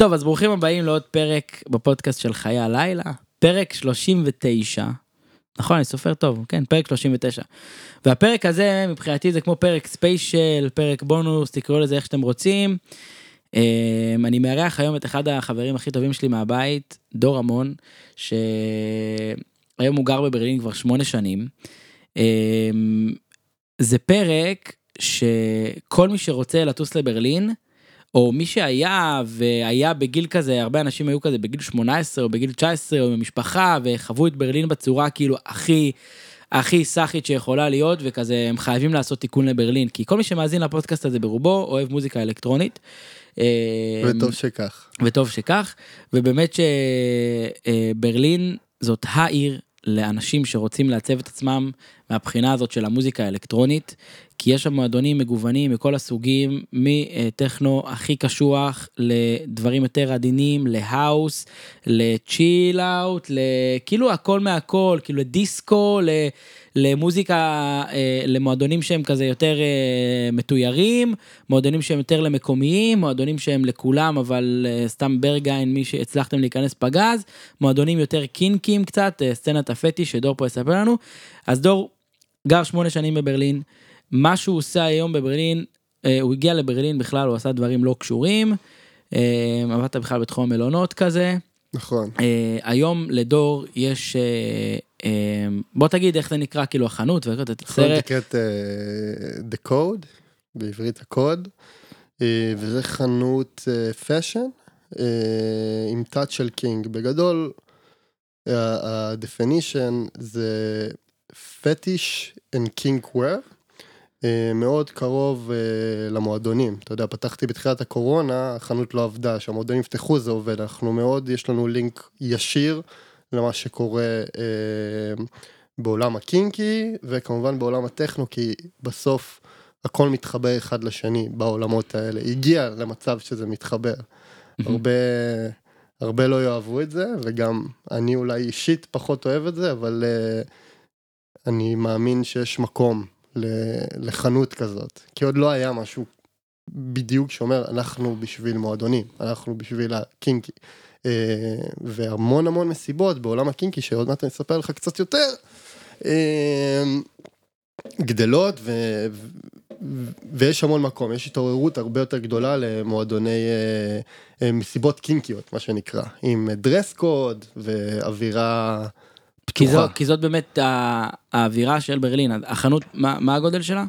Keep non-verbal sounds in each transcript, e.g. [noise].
טוב, אז ברוכים הבאים לעוד פרק בפודקאסט של חיי הלילה, פרק 39. נכון, אני סופר טוב, כן, פרק 39. והפרק הזה מבחינתי זה כמו פרק special, פרק בונוס, תקראו לזה איך שאתם רוצים. אמ, אני מארח היום את אחד החברים הכי טובים שלי מהבית, דור רמון, שהיום הוא גר בברלין כבר שמונה שנים. אמ, זה פרק שכל מי שרוצה לטוס לברלין, או מי שהיה והיה בגיל כזה, הרבה אנשים היו כזה בגיל 18 או בגיל 19 או במשפחה וחוו את ברלין בצורה כאילו הכי, הכי סאחית שיכולה להיות וכזה הם חייבים לעשות תיקון לברלין כי כל מי שמאזין לפודקאסט הזה ברובו אוהב מוזיקה אלקטרונית. וטוב שכך. וטוב שכך ובאמת שברלין זאת העיר לאנשים שרוצים לעצב את עצמם מהבחינה הזאת של המוזיקה האלקטרונית, כי יש שם מועדונים מגוונים מכל הסוגים, מטכנו הכי קשוח לדברים יותר עדינים, להאוס, לצ'יל אאוט, כאילו הכל מהכל, כאילו לדיסקו, למוזיקה, אה, למועדונים שהם כזה יותר אה, מתוירים, מועדונים שהם יותר למקומיים, מועדונים שהם לכולם, אבל אה, סתם ברגיין, מי שהצלחתם להיכנס פגז, מועדונים יותר קינקים קצת, סצנת הפטי שדור פה יספר לנו. אז דור גר שמונה שנים בברלין, מה שהוא עושה היום בברלין, הוא הגיע לברלין בכלל, הוא עשה דברים לא קשורים, עבדת בכלל בתחום המלונות כזה. נכון. היום לדור יש בוא תגיד איך זה נקרא כאילו החנות הזאת. נקראת The Code, בעברית הקוד, אה, וזה חנות fashion אה, אה, עם touch של kink. בגדול, ה-definition זה fetish and king wear. מאוד קרוב למועדונים, אתה יודע, פתחתי בתחילת הקורונה, החנות לא עבדה, כשהמועדונים יפתחו זה עובד, אנחנו מאוד, יש לנו לינק ישיר למה שקורה אה, בעולם הקינקי וכמובן בעולם הטכנו כי בסוף הכל מתחבר אחד לשני בעולמות האלה. הגיע למצב שזה מתחבר. הרבה הרבה לא יאהבו את זה וגם אני אולי אישית פחות אוהב את זה אבל אה, אני מאמין שיש מקום לחנות כזאת כי עוד לא היה משהו בדיוק שאומר אנחנו בשביל מועדונים אנחנו בשביל הקינקי. אה, והמון המון מסיבות בעולם הקינקי שעוד מעט אני אספר לך קצת יותר אה, גדלות ו... ויש המון מקום, יש התעוררות הרבה יותר גדולה למועדוני אה, מסיבות קינקיות, מה שנקרא, עם dress code ואווירה פתוחה. כי, כי זאת באמת האווירה של ברלין, החנות, מה, מה הגודל שלה?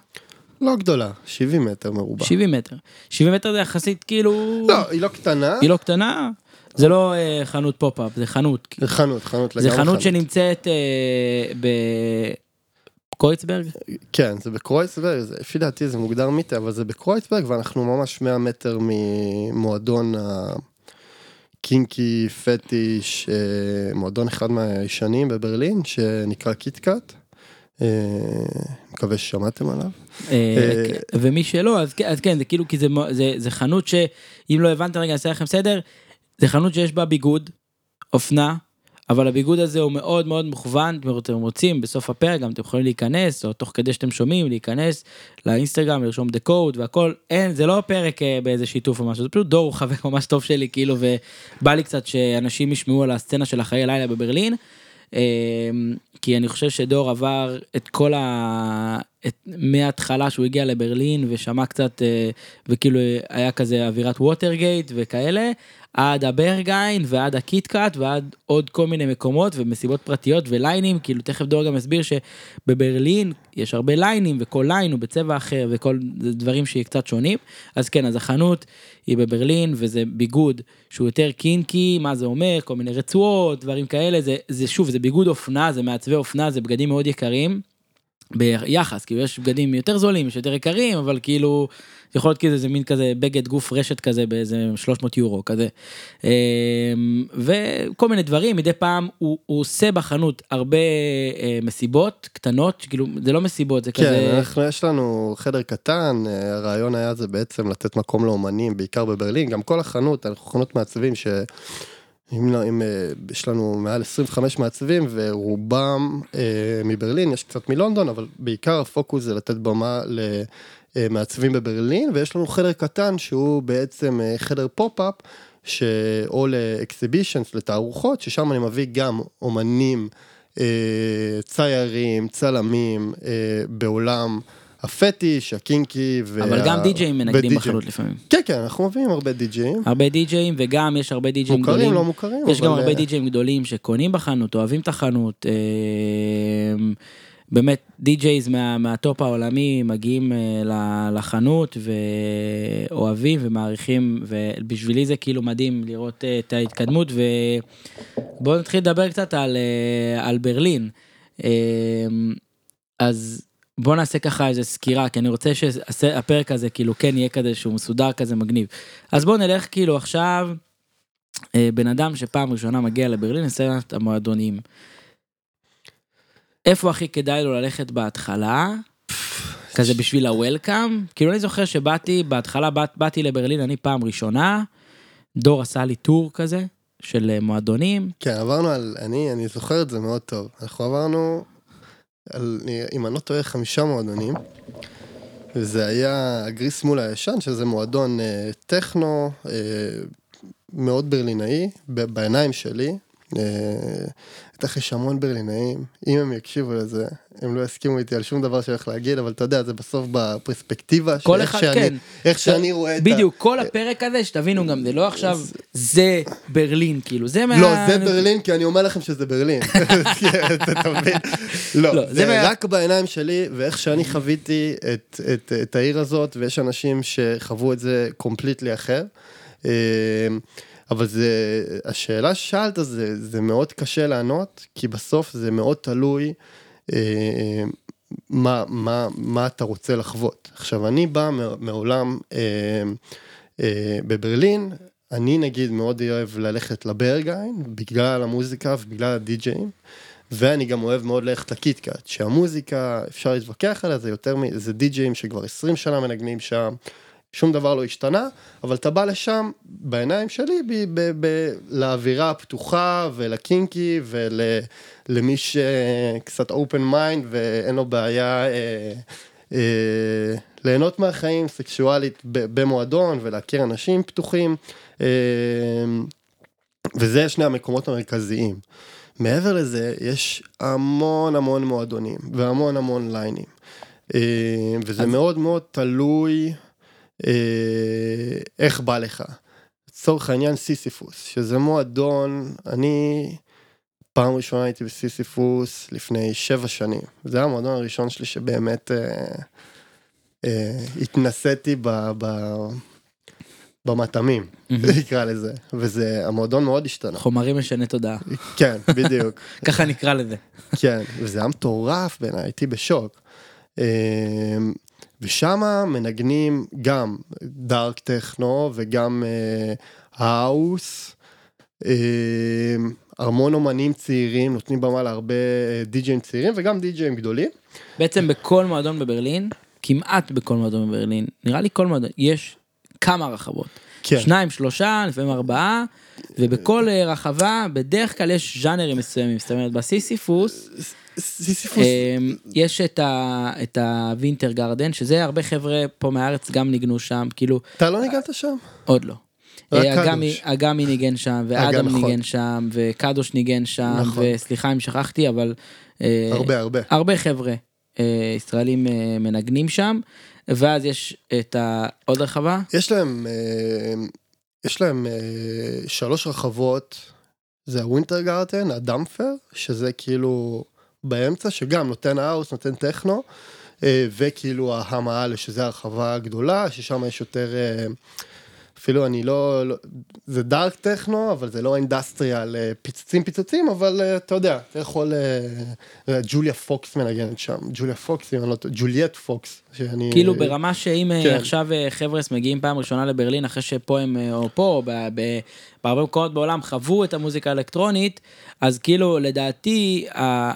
לא גדולה, 70 מטר מרובע. 70 מטר. 70 מטר זה יחסית כאילו... לא, היא לא קטנה. היא לא קטנה. זה לא אה, חנות pop-up, זה חנות. זה חנות, חנות לגמרי. זה חנות שנמצאת אה, בקרויצברג? כן, זה בקרויצברג, לפי דעתי זה מוגדר מיטה, אבל זה בקרויצברג, ואנחנו ממש 100 מטר ממועדון ה kinky fetish, אה, מועדון אחד מהישנים בברלין, שנקרא קיטקאט. מקווה ששמעתם עליו. ומי שלא אז כן זה כאילו כי זה חנות שאם לא הבנתם רגע אני אעשה לכם סדר זה חנות שיש בה ביגוד, אופנה, אבל הביגוד הזה הוא מאוד מאוד מוכוון, אם אתם רוצים, בסוף הפרק גם אתם יכולים להיכנס, או תוך כדי שאתם שומעים, להיכנס לאינסטגרם, לרשום דה קוד והכל, אין, זה לא פרק אה, באיזה שיתוף או משהו, זה פשוט דור חבר ממש טוב שלי, כאילו, ובא לי קצת שאנשים ישמעו על הסצנה של החיי לילה בברלין. אה, כי אני חושב שדור עבר את כל ה... את... מההתחלה שהוא הגיע לברלין ושמע קצת אה, וכאילו היה כזה אווירת ווטרגייט וכאלה עד הברגהיין ועד הקיטקאט ועד עוד כל מיני מקומות ומסיבות פרטיות וליינים כאילו תכף דור גם הסביר שבברלין יש הרבה ליינים וכל ליין הוא בצבע אחר וכל דברים שיהיה קצת שונים אז כן אז החנות היא בברלין וזה ביגוד שהוא יותר קינקי מה זה אומר כל מיני רצועות דברים כאלה זה זה שוב זה ביגוד אופנה זה מעצבי אופנה זה בגדים מאוד יקרים. ביחס כאילו יש בגדים יותר זולים יש יותר יקרים אבל כאילו יכול להיות כאילו זה מין כזה בגד גוף רשת כזה באיזה 300 יורו כזה אמ, וכל מיני דברים מדי פעם הוא, הוא עושה בחנות הרבה אה, מסיבות קטנות כאילו זה לא מסיבות זה כן, כזה. אנחנו יש לנו חדר קטן אה, הרעיון היה זה בעצם לתת מקום לאומנים בעיקר בברלין גם כל החנות אנחנו חנות מעצבים ש... אם אם, אה, יש לנו מעל 25 מעצבים ורובם אה, מברלין, יש קצת מלונדון, אבל בעיקר הפוקוס זה לתת במה למעצבים בברלין, ויש לנו חדר קטן שהוא בעצם אה, חדר pop-up, ש... או ל exhibitions, לתערוכות, ששם אני מביא גם אומנים, אה, ציירים, צלמים, אה, בעולם הפטיש, הקינקי, וה... אבל גם די-ג'אים מנגנים ודי-ג'אים. בחנות לפעמים. כן, כן, אנחנו מביאים הרבה די-ג'אים. הרבה די-ג'אים, וגם יש הרבה די-ג'אים גדולים. מוכרים, לא מוכרים, יש גם אבל, הרבה אה, די-ג'אים גדולים שקונים בחנות, אוהבים את החנות. אה, באמת, די-ג'ייז מה, מהטופ העולמי מגיעים אה, לחנות ואוהבים ומעריכים, ובשבילי זה כאילו מדהים לראות אה, את ההתקדמות. ובואו נתחיל לדבר קצת על, אה, על ברלין. אה, אז בוא נעשה ככה איזה סקירה, כי אני רוצה שהפרק הזה כאילו כן יהיה כזה שהוא מסודר כזה מגניב. אז בוא נלך כאילו עכשיו, אה, בן אדם שפעם ראשונה מגיע לברלין, לסצנת המועדונים. איפה הכי כדאי לו ללכת בהתחלה? כזה בשביל הוולקאם? כאילו אני זוכר שבאתי, בהתחלה באת, באתי לברלין, אני פעם ראשונה, דור עשה לי טור כזה, של אה, מועדונים. כן, עברנו על, אני, אני זוכר את זה מאוד טוב. אנחנו עברנו על, אם אני לא טועה, חמישה מועדונים. וזה היה הגריס מול הישן, שזה מועדון אה, טכנו, אה, מאוד ברלינאי, בעיניים שלי. אה, בטח יש המון ברלינאים, אם הם יקשיבו לזה, הם לא יסכימו איתי על שום דבר שאני הולך להגיד, אבל אתה יודע, זה בסוף בפרספקטיבה, כל אחד, שאני, כן. איך שאני רואה את ה... בדיוק, כל הפרק הזה, שתבינו גם, זה לא עכשיו, זה ברלין, כאילו, זה מה... לא, זה ברלין, כי אני אומר לכם שזה ברלין. [laughs] [laughs] אתה מבין? לא, לא, זה מה- רק בעיניים שלי, ואיך שאני חוויתי את- העיר הזאת, ויש אנשים שחוו את זה קומפליטלי אחר. אה, אבל זה, השאלה ששאלת, זה, זה מאוד קשה לענות, כי בסוף זה מאוד תלוי אה, מה, מה, מה אתה רוצה לחוות. עכשיו, אני בא מעולם אה, אה, בברלין, אני נגיד מאוד אוהב ללכת לברגהיין, בגלל המוזיקה ובגלל הדי-ג'אים. ואני גם אוהב מאוד ללכת לקיטקאט, שהמוזיקה, אפשר להתווכח עליה, זה יותר מ... זה די-ג'אים שכבר 20 שנה מנגנים שם, שום דבר לא השתנה, אבל אתה בא לשם, בעיניים שלי, ב, ב, ב, לאווירה הפתוחה ולקינקי ולמי שקצת open mind ואין לו בעיה אה, אה, ליהנות מהחיים סקשואלית ב- במועדון ולהכיר אנשים פתוחים, אה, וזה שני המקומות המרכזיים. מעבר לזה, יש המון המון מועדונים והמון המון ליינים. אה, וזה אז- מאוד מאוד תלוי איך בא לך. לצורך העניין סיסיפוס, שזה מועדון, אני פעם ראשונה הייתי בסיסיפוס לפני שבע שנים. זה היה המועדון הראשון שלי שבאמת אה, אה, התנסיתי ב... ב במטעמים, [laughs] נקרא לזה, וזה, המועדון מאוד השתנה. חומרים משני תודעה, כן, בדיוק. [laughs] ככה נקרא לזה. כן, וזה היה מטורף בעיניי, הייתי בשוק. אמ, ושם מנגנים גם דארק טכנו וגם אה, האוס. אמ, המון אומנים צעירים, נותנים במה להרבה אה, די-ג'אים צעירים וגם די-ג'אים גדולים. בעצם בכל מועדון בברלין, כמעט בכל מועדון בברלין, נראה לי כל מועדון, יש כמה רחבות. כן. שניים, שלושה, לפעמים ארבעה, ובכל אה, רחבה בדרך כלל יש ז'אנרים מסוימים, זאת אומרת בסיסיפוס סיסיפוס, אה, יש את ה- את הווינטר גרדן, שזה הרבה חבר'ה פה מהארץ גם ניגנו שם, כאילו, אתה לא ניגנת שם? עוד לא. אה, אגמי- ניגן שם, ואדם נכון. ניגן שם, וקדוש ניגן שם, נכון. וסליחה אם שכחתי, אבל... אה, הרבה הרבה. הרבה חבר'ה אה, ישראלים אה, מנגנים שם, ואז יש את העוד רחבה, יש להם, אה, יש להם אה, שלוש רחבות, זה הווינטר גארטן, הדאמפפר, שזה כאילו באמצע, שגם נותן האוס, נותן טכנו, אה, וכאילו ההאמרהאלה, שזה הרחבה הגדולה, ששם יש יותר, אה, אפילו אני לא, לא זה dark techno, אבל זה לא industrial, אה, פיצוצים פיצוצים, אבל אה, אתה יודע, אתה יכול, אה, ג'וליה פוקס מנגנת שם, ג'וליה פוקס, אם אני לא טועה, ג'וליאט פוקס, שאני... כאילו ברמה שאם כן. עכשיו חבר'ס מגיעים פעם ראשונה לברלין, אחרי שפה הם, או פה, או ב- ב- בהרבה מקומות בעולם חוו את המוזיקה האלקטרונית, אז כאילו לדעתי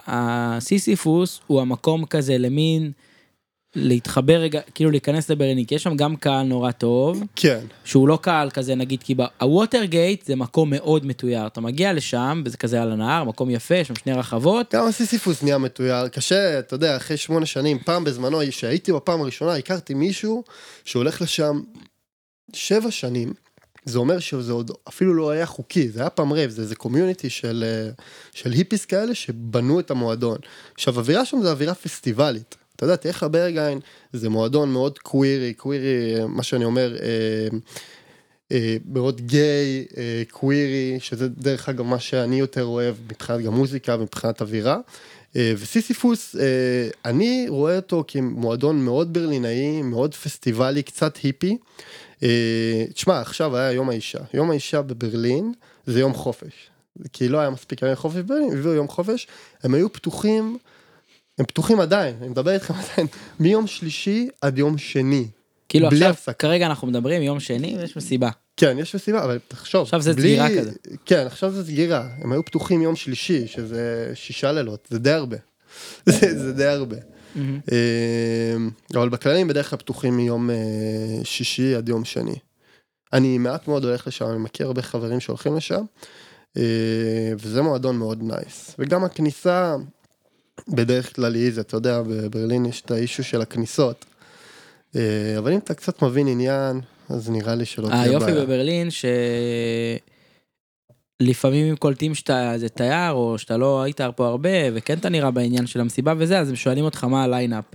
הסיסיפוס הוא המקום כזה למין להתחבר רגע, כאילו להיכנס לברלין, כי יש שם גם קהל נורא טוב. כן. שהוא לא קהל כזה נגיד כי הווטרגייט זה מקום מאוד מתויר אתה מגיע לשם וזה כזה על הנהר מקום יפה יש שם שני רחבות גם הסיסיפוס נהיה מתויר, קשה, אתה יודע, אחרי שמונה שנים, פעם בזמנו, שהייתי בפעם הראשונה, הכרתי מישהו שהולך לשם שבע שנים, זה אומר שזה עוד אפילו לא היה חוקי, זה היה פעם רייב, זה איזה community של, אה, של hippies כאלה שבנו את המועדון. עכשיו, אווירה שם זה אווירה פסטיבלית. אתה יודע, תהיה לך ברגהיין, זה מועדון מאוד קווירי, קווירי, מה שאני אומר, אה, אה, מאוד גיי, אה, קווירי, שזה דרך אגב מה שאני יותר אוהב מבחינת גם מוזיקה ומבחינת אווירה. אה, וסיסיפוס, אה, אני רואה אותו כמועדון מאוד ברלינאי, מאוד פסטיבלי, קצת היפי. אה, תשמע, עכשיו היה יום האישה. יום האישה בברלין זה יום חופש. כי לא היה מספיק ימי חופש בברלין, הביאו יום חופש, הם היו פתוחים, הם פתוחים עדיין, אני מדבר איתכם עדיין, מיום שלישי עד יום שני. כאילו עכשיו, הפסקה. כרגע אנחנו מדברים יום שני ויש מסיבה. כן, יש מסיבה, אבל תחשוב. עכשיו זה בלי- סגירה כזה. כן, עכשיו זה סגירה. הם היו פתוחים יום שלישי, שזה שישה לילות, זה די הרבה. [laughs] זה, זה די הרבה. אה, אבל בכללים בדרך כלל פתוחים מיום אה, שישי עד יום שני. אני מעט מאוד הולך לשם, אני מכיר הרבה חברים שהולכים לשם, אה, וזה מועדון מאוד nice. וגם הכניסה, בדרך כלל היא זה, אתה יודע, בברלין יש את ה issue של הכניסות. אה, אבל אם אתה קצת מבין עניין, אז נראה לי שלא תהיה בעיה. היופי בברלין שלפעמים אם קולטים שאתה איזה תייר או שאתה לא היית פה הרבה וכן אתה נראה בעניין של המסיבה וזה אז הם שואלים אותך מה ה lineup.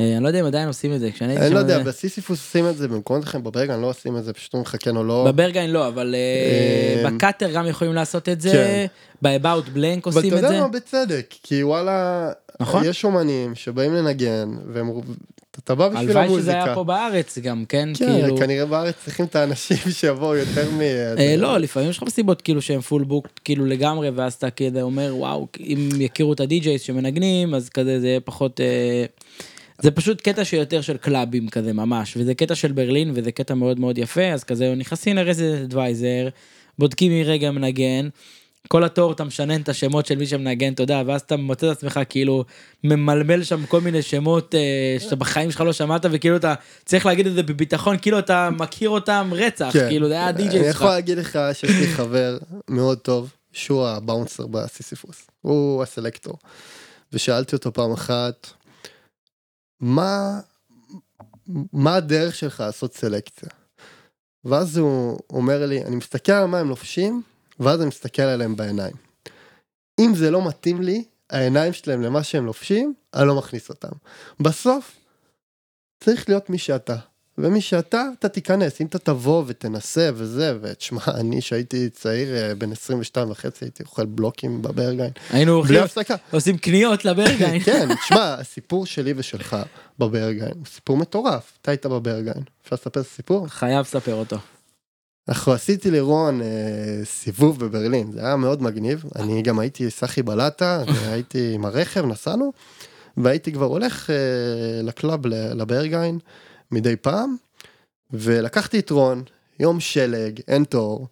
אה, אני לא יודע אם עדיין עושים את זה כשאני הייתי אני שם. לא יודע, זה- בסיסיפוס עושים את זה, במקומות אחרים בברגן לא עושים את זה, פשוט כן או לא. בברגיין לא אבל אה, אה, בקאטר גם יכולים לעשות את זה. כן. ב-about blank אבל עושים אתה את יודע זה. מה, בצדק, כי וואלה, נכון. יש אומנים שבאים לנגן, והם, אתה בא בשביל הלוואי שזה המוזיקה. היה פה בארץ גם כן כן, כאילו. כנראה בארץ צריכים את האנשים [laughs] שיבואו יותר מ... אה, לא, לפעמים יש לך מסיבות כאילו שהם פול בוק כאילו לגמרי, ואז אתה כזה אומר, וואו, אם יכירו את הדי-ג'ייס שמנגנים, אז כזה זה יהיה פחות... זה פשוט קטע שיותר של קלאבים כזה ממש, וזה קטע של ברלין, וזה קטע מאוד מאוד יפה, אז כזה נכנסים לרזידנט אדוויזר, בודקים מי רגע מנגן, כל התור אתה משנן את השמות של מי שמנגן, אתה יודע, ואז אתה מוצא את עצמך כאילו ממלמל שם כל מיני שמות אה, שאתה בחיים שלך לא שמעת, וכאילו אתה צריך להגיד את זה בביטחון, כאילו אתה מכיר אותם רצח, כן. כאילו זה היה הדי-ג'יי אני שלך. יכול להגיד לך שיש לי חבר מאוד טוב, שהוא הבאונסר בסיסיפוס, הוא הסלקטור. ושאלתי אותו פעם אחת, מה, מה הדרך שלך לעשות סלקציה? ואז הוא אומר לי, אני מסתכל על מה הם לובשים, ואז אני מסתכל עליהם בעיניים. אם זה לא מתאים לי, העיניים שלהם למה שהם לובשים, אני לא מכניס אותם. בסוף, צריך להיות מי שאתה. ומי שאתה, אתה תיכנס, אם אתה תבוא ותנסה וזה, ותשמע, [laughs] אני שהייתי צעיר, אה, בן 22 וחצי, הייתי אוכל בלוקים בברגין, היינו הולכים. עושים קניות לברגין. [laughs] כן, תשמע, הסיפור שלי ושלך בברגין הוא סיפור מטורף. אתה היית בברגין, אפשר לספר את הסיפור? חייב לספר אותו. אנחנו עשיתי לרון אה, סיבוב בברלין, זה היה מאוד מגניב. אני גם הייתי סחי בלטה, [laughs] הייתי עם הרכב, נסענו, והייתי כבר הולך אה, לקלאב ל- לברגין מדי פעם, ולקחתי את רון, יום שלג, אין תור.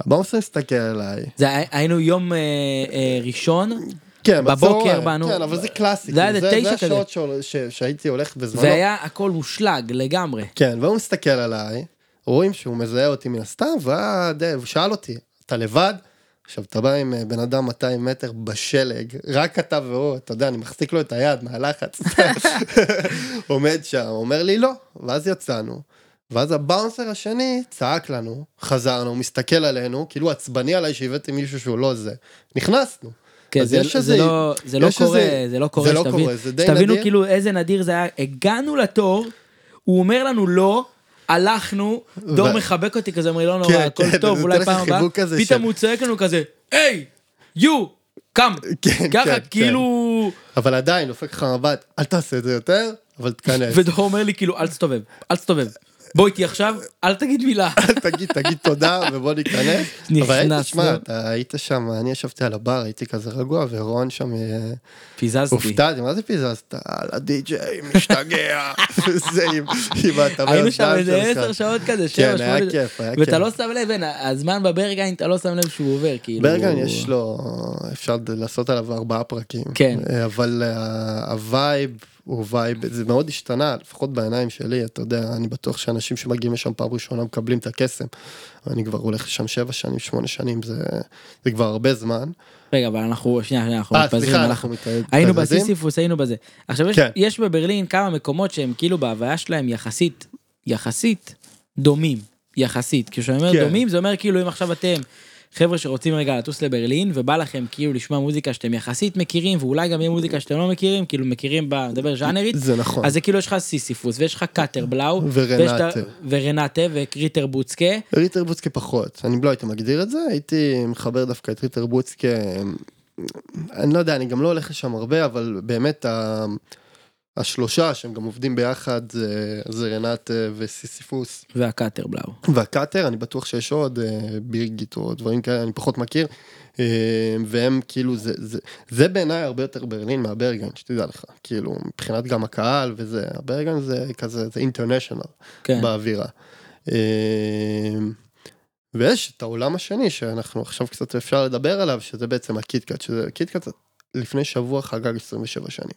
הבאונסר הסתכל עליי, זה הי- היינו יום אה, אה, ראשון, כן, בבוקר באנו- כן, אבל זה קלאסי, זה היה איזה תשע זה כזה. השעות שעול- ש- שהייתי הולך בזמנו. והיה הכל מושלג לגמרי. כן, והוא מסתכל עליי, רואים שהוא מזהה אותי מן הסתם, והיה די- הוא שאל אותי, אתה לבד? עכשיו, אתה בא עם אה, בן אדם 200 מטר בשלג, רק אתה והוא, אתה יודע, אני מחזיק לו את היד מהלחץ. [laughs] עומד שם, אומר לי לא, ואז יצאנו. ואז הבאונסר השני צעק לנו, חזרנו, מסתכל עלינו, כאילו עצבני עליי שהבאתי מישהו שהוא לא זה. נכנסנו. כן, זה, זה, איזה- לא, זה לא קורה, איזה- זה לא קורה, זה לא שתבין- קורה, זה די שתבינו נדיר. כאילו איזה נדיר זה היה, הגענו לתור, הוא אומר לנו לא, הלכנו, דור מחבק אותי כזה, אומר לי לא נורא, כן, הכל כן, טוב, אולי פעם הבאה, פתאום הוא צועק לנו כזה, היי, יו, קם, כן, ככה כאילו, אבל עדיין, דופק לך מבט, אל תעשה את זה יותר, אבל תיכנס. [laughs] ודור אומר לי כאילו אל תסתובב, אל תסתובב, בוא איתי עכשיו, אל תגיד מילה. [laughs] אל תגיד, תגיד תודה ובוא ניכנס. נכנסנו. שמע, אתה היית שם, אני ישבתי על הבר, הייתי כזה רגוע, ורון שם, אה, פיזזתי. הופתעתי, מה זה פיזזת? על הדי-ג'יי, משתגע. [laughs] זה עם היינו שם איזה. עשר שעות כזה, שבע, כן, היה שמונה, כיף, היה ואתה כיף. לא שם לב, הזמן בברגין, אתה לא שם לב שהוא עובר, כאילו. ברגן יש לו, אפשר לעשות עליו ארבעה פרקים. כן. אה, אבל אה, ה vibe הוא vibe, זה מאוד השתנה, לפחות בעיניים שלי, אתה יודע, אני בטוח שאנשים שמגיעים לשם פעם ראשונה מקבלים את הקסם. אני כבר הולך לשם שבע שנים, שמונה שנים, זה, זה כבר הרבה זמן. רגע, אבל אנחנו, שנייה, שנייה, אנחנו אה, מתפזרים, סליחה, אנחנו... אנחנו מתעדים. היינו בסיסיפוס, היינו בזה. עכשיו, יש, כן. יש בברלין כמה מקומות שהם כאילו בהוויה שלהם יחסית, יחסית, דומים. יחסית. כשאני אומר כן. דומים, זה אומר כאילו אם עכשיו אתם חבר'ה שרוצים רגע לטוס לברלין, ובא לכם כאילו לשמוע מוזיקה שאתם יחסית מכירים, ואולי גם יהיה מוזיקה שאתם לא מכירים, כאילו מכירים ב... נדבר ז'אנרית, זה נכון. אז זה כאילו יש לך סיסיפוס, ויש לך קאטר בלאו, ורנטה. ורנטה וריטר בוצקה. ריטר בוצקה פחות, אני לא הייתי מגדיר את זה, הייתי מחבר דווקא את ריטר בוצקה, אני לא יודע, אני גם לא הולך לשם הרבה, אבל באמת ה... השלושה שהם גם עובדים ביחד זה, זה רנטה, וסיסיפוס והקאטר בלאו. והקאטר, אני בטוח שיש עוד אה, בירגיט או דברים כאלה, אני פחות מכיר, אה, והם כאילו, זה, זה, זה בעיניי הרבה יותר ברלין מהברגן, שתדע לך, כאילו, מבחינת גם הקהל וזה, הברגן זה כזה, זה international. כן. באווירה. ויש את העולם השני שאנחנו עכשיו קצת אפשר לדבר עליו, שזה בעצם הקיטקאט, שזה קיטקאט לפני שבוע חגג 27 שנים.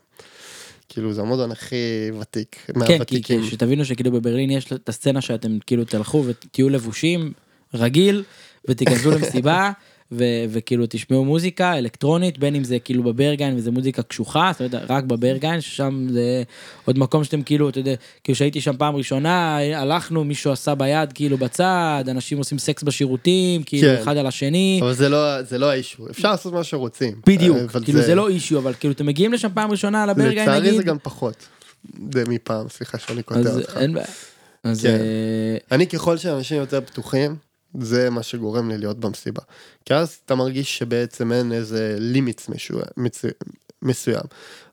כאילו זה המועדון הכי ותיק, כן, מהוותיקים. כי שתבינו שכאילו בברלין יש את הסצנה שאתם כאילו תלכו ותהיו לבושים רגיל ותיכנסו למסיבה [laughs] ו- וכאילו תשמעו מוזיקה אלקטרונית בין אם זה כאילו בברגן וזה מוזיקה קשוחה זאת אומרת רק בברגן ששם זה עוד מקום שאתם כאילו אתה יודע כאילו שהייתי שם פעם ראשונה הלכנו מישהו עשה ביד כאילו בצד אנשים עושים סקס בשירותים כאילו כן. אחד על השני אבל זה לא, זה לא האישו, אפשר לעשות מה שרוצים. בדיוק אבל כאילו זה לא אישיו אבל כאילו אתם מגיעים לשם פעם ראשונה לברגן לצערי נגיד זה גם פחות. זה מפעם, סליחה שאני קוטע אז אותך. אין בעיה. אז כן. אה, אני ככל שאנשים יותר פתוחים, זה מה שגורם לי להיות במסיבה. כי אז אתה מרגיש שבעצם אין איזה לימיץ מסוים. מסוים.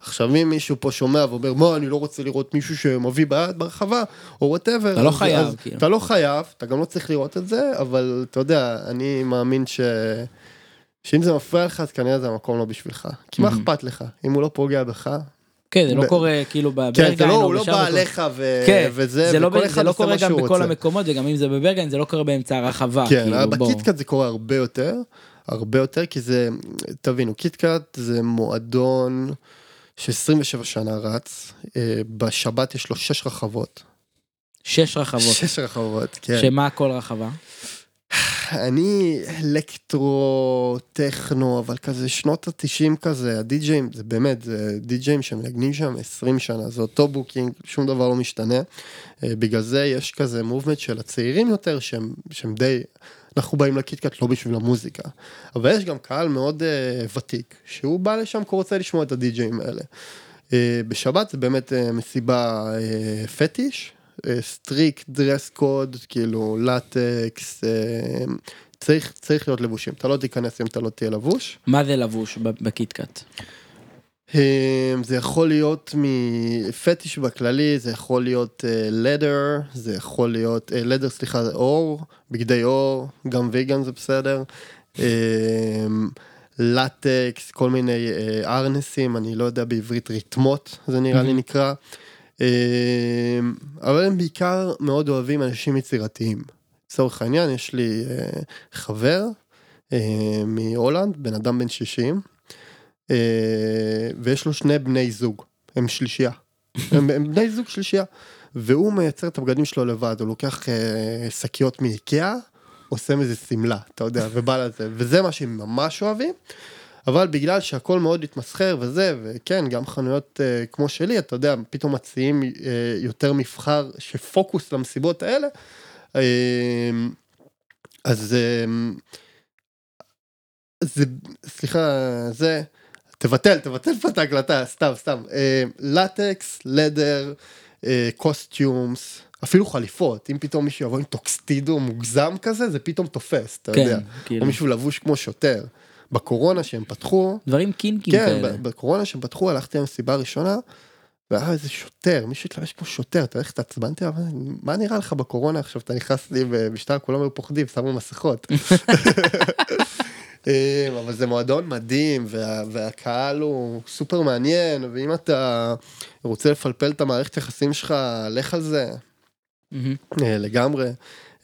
עכשיו אם מישהו פה שומע ואומר מה אני לא רוצה לראות מישהו שמביא ביד ברחבה או whatever. אתה לא חייב, כאילו. אתה לא חייב, אתה גם לא צריך לראות את זה, אבל אתה יודע, אני מאמין ש... שאם זה מפריע לך אז כנראה זה המקום לא בשבילך. כי מה. אכפת לך? אם הוא לא פוגע בך, כן, זה לא קורה כאילו כן, בברגן, זה לא, הוא לא בא. עליך. כן, וזה, זה לא, וכל ב- אחד זה לא עושה קורה מה גם שהוא בכל רוצה. המקומות, וגם אם זה בברגן, זה לא קורה באמצע הרחבה. כן, כאילו. בקיטקאט זה קורה הרבה יותר, הרבה יותר, כי זה, תבינו, קיטקאט זה מועדון ש-27 שנה רץ, אה, בשבת יש לו 6 רחבות. שש רחבות. 6 רחבות, כן. שמה כל רחבה? אני אלקטרו, טכנו, אבל כזה שנות התשעים כזה, הדי-ג'אים, זה באמת, זה די-ג'אים שמנגנים שם 20 שנה, זה אותו booking, שום דבר לא משתנה. אה, בגלל זה יש כזה movement של הצעירים יותר, שהם, שהם די, אנחנו באים לקיטקאט לא בשביל המוזיקה. אבל יש גם קהל מאוד uh, ותיק, שהוא בא לשם כי הוא רוצה לשמוע את הדי-ג'אים האלה. Uh, בשבת זה באמת uh, מסיבה uh, fetish, strict, dress code, כאילו לטקס, אה, צריך, צריך להיות לבושים, אתה לא תיכנס אם אתה לא תהיה לבוש. מה זה לבוש בקיטקאט? אה, זה יכול להיות מ fetish בכללי, זה יכול להיות לדר, זה יכול להיות, לדר סליחה זה אור, בגדי אור, גם ויגן זה בסדר. אה, לטקס, כל מיני אה, ארנסים, אני לא יודע בעברית ריתמות, זה נראה לי. נקרא. אה, אבל הם בעיקר מאוד אוהבים אנשים יצירתיים. לצורך העניין, יש לי אה, חבר אה, מהולנד, בן אדם בן 60, אה, ויש לו שני בני זוג, הם שלישייה. [laughs] הם, הם בני זוג שלישייה. והוא מייצר את הבגדים שלו לבד, הוא לוקח שקיות מאיקאה, עושה מזה שמלה, אתה יודע, ובא לזה, וזה מה שהם ממש אוהבים. אבל בגלל שהכל מאוד התמסחר וזה, וכן, גם חנויות uh, כמו שלי, אתה יודע, פתאום מציעים uh, יותר מבחר שפוקוס למסיבות האלה, uh, אז uh, זה, סליחה, זה, תבטל, תבטל פה את ההקלטה, סתם, סתם, uh, לטקס, leather, costumes, אפילו חליפות, אם פתאום מישהו יבוא עם טוקסידו מוגזם כזה, זה פתאום תופס, אתה יודע, כן, כאילו. או מישהו לבוש כמו שוטר. בקורונה שהם פתחו, דברים קינקיים כן, כאלה. ב- בקורונה שהם פתחו הלכתי למסיבה ראשונה, והיה איזה שוטר, מישהו התלבש כמו שוטר, אתה יודע איך התעצבנתי, מה נראה לך בקורונה עכשיו, אתה נכנס לי במשטר, כולם היו פוחדים, שמו מסכות. [laughs] אה, אבל זה מועדון מדהים, וה, והקהל הוא סופר מעניין, ואם אתה רוצה לפלפל את המערכת יחסים שלך, לך על זה. אה, לגמרי.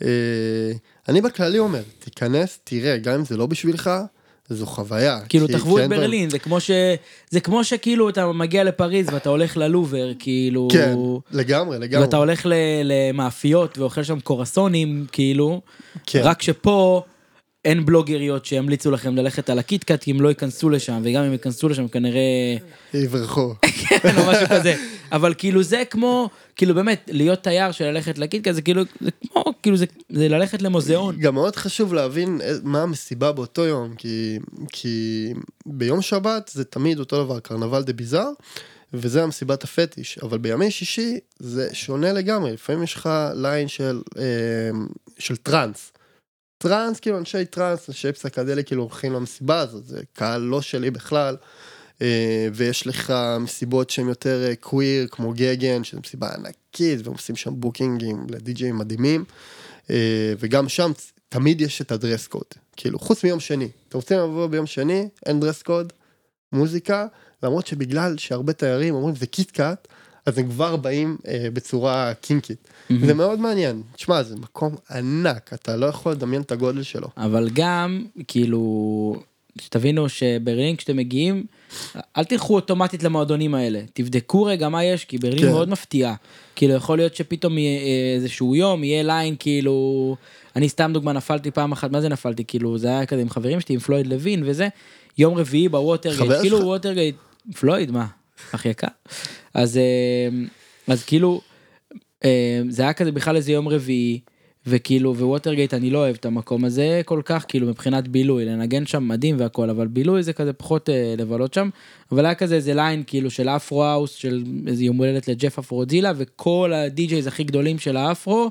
אה, אני בכללי אומר, תיכנס, תראה, גם אם זה לא בשבילך, זו חוויה. כאילו תחוו את בהם- ברלין, זה כמו ש... זה כמו שכאילו אתה מגיע לפריז ואתה הולך ללובר, כאילו... כן, לגמרי, לגמרי. ואתה הולך ל- למאפיות ואוכל שם קורסונים, כאילו, כן. רק שפה אין בלוגריות שימליצו לכם ללכת על הקיטקאט, כי הם לא ייכנסו לשם, וגם אם ייכנסו לשם כנראה... יברחו. [laughs] כן, או משהו כזה. אבל כאילו זה כמו, כאילו באמת, להיות תייר של ללכת לקיטקאט, זה כאילו, זה כמו, כאילו זה, זה ללכת למוזיאון. גם מאוד חשוב להבין אה, מה המסיבה באותו יום, כי, כי ביום שבת זה תמיד אותו דבר, קרנבל דה ביזאר, וזה המסיבת הפטיש, אבל בימי שישי זה שונה לגמרי, לפעמים יש לך ליין של, אה, של טראנס. טראנס, כאילו אנשי טראנס, אנשי פסיכדלי כאילו הולכים למסיבה הזאת, זה קהל לא שלי בכלל. אה, ויש לך מסיבות שהן יותר קוויר, כמו Gegen, שזו מסיבה ענקית, והם עושים שם בוקינגים לדי-ג'אים מדהימים. אה, וגם שם תמיד יש את ה dress code, כאילו, חוץ מיום שני. אתם רוצים לבוא ביום שני, אין dress code, מוזיקה, למרות שבגלל שהרבה תיירים אומרים זה קיטקאט, אז הם כבר באים אה, בצורה קינקית. מהמם. זה מאוד מעניין. תשמע, זה מקום ענק, אתה לא יכול לדמיין את הגודל שלו. אבל גם, כאילו, שתבינו שברלין כשאתם מגיעים, אל תלכו אוטומטית למועדונים האלה, תבדקו רגע מה יש, כי ברלין כן. מאוד מפתיעה. כאילו, יכול להיות שפתאום יהיה אה, איזשהו יום, יהיה ליין, כאילו, אני סתם דוגמה נפלתי פעם אחת, מה זה נפלתי? כאילו, זה היה כזה עם חברים שלי, עם פלויד לוין וזה, יום רביעי בווטרגייט, כאילו? ווטרגייט, פלויד, מה? אח יקר. אז, אה, אז כאילו, אה, זה היה כזה בכלל איזה יום רביעי, וכאילו, וווטרגייט אני לא אוהב את המקום הזה כל כך, כאילו מבחינת בילוי, לנגן שם מדהים והכל, אבל בילוי זה כזה פחות אה, לבלות שם, אבל היה כזה איזה ליין כאילו של Afro house, של איזה יום הולדת לג'ף אפרוזילה, וכל ה DJs הכי גדולים של ה Afro,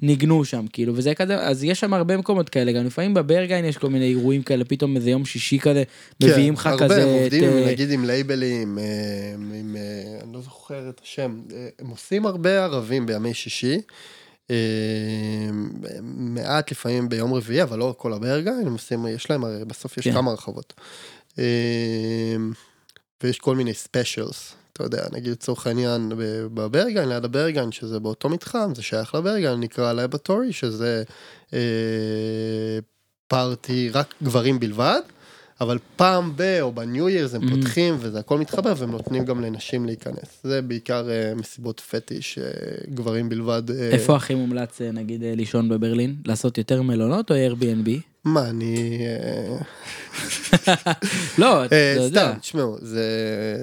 ניגנו שם, כאילו, וזה כזה, אז יש שם הרבה מקומות כאלה, גם לפעמים בברגהיין יש כל מיני אירועים כאלה, פתאום איזה יום שישי כזה, מביאים לך כן, הרבה, כזה, הם עובדים את, עם, אה, נגיד עם לייבלים, אה, עם, אה, אני לא זוכר את השם, הם עושים הרבה ערבים בימי שישי. מעט לפעמים ביום רביעי, אבל לא כל הברגהיין, הם עושים, יש להם, הרי בסוף יש כן. כמה רחבות. ויש כל מיני specials, אתה יודע, נגיד לצורך העניין בברגהיין, ליד הברגהיין, שזה באותו מתחם, זה שייך לברגהיין, נקרא לבורטורי, שזה אה, פארטי רק גברים בלבד, אבל פעם ב- או בניו ירס הם Mhm. פותחים וזה הכל מתחבר והם נותנים גם לנשים להיכנס. זה בעיקר אה, מסיבות פטיש, אה, גברים בלבד. אה, איפה הכי מומלץ אה, נגיד אה, לישון בברלין? לעשות יותר מלונות או Airbnb? מה, אני... אה, [laughs] לא, אתה אה, יודע. סתם, תשמעו, זה,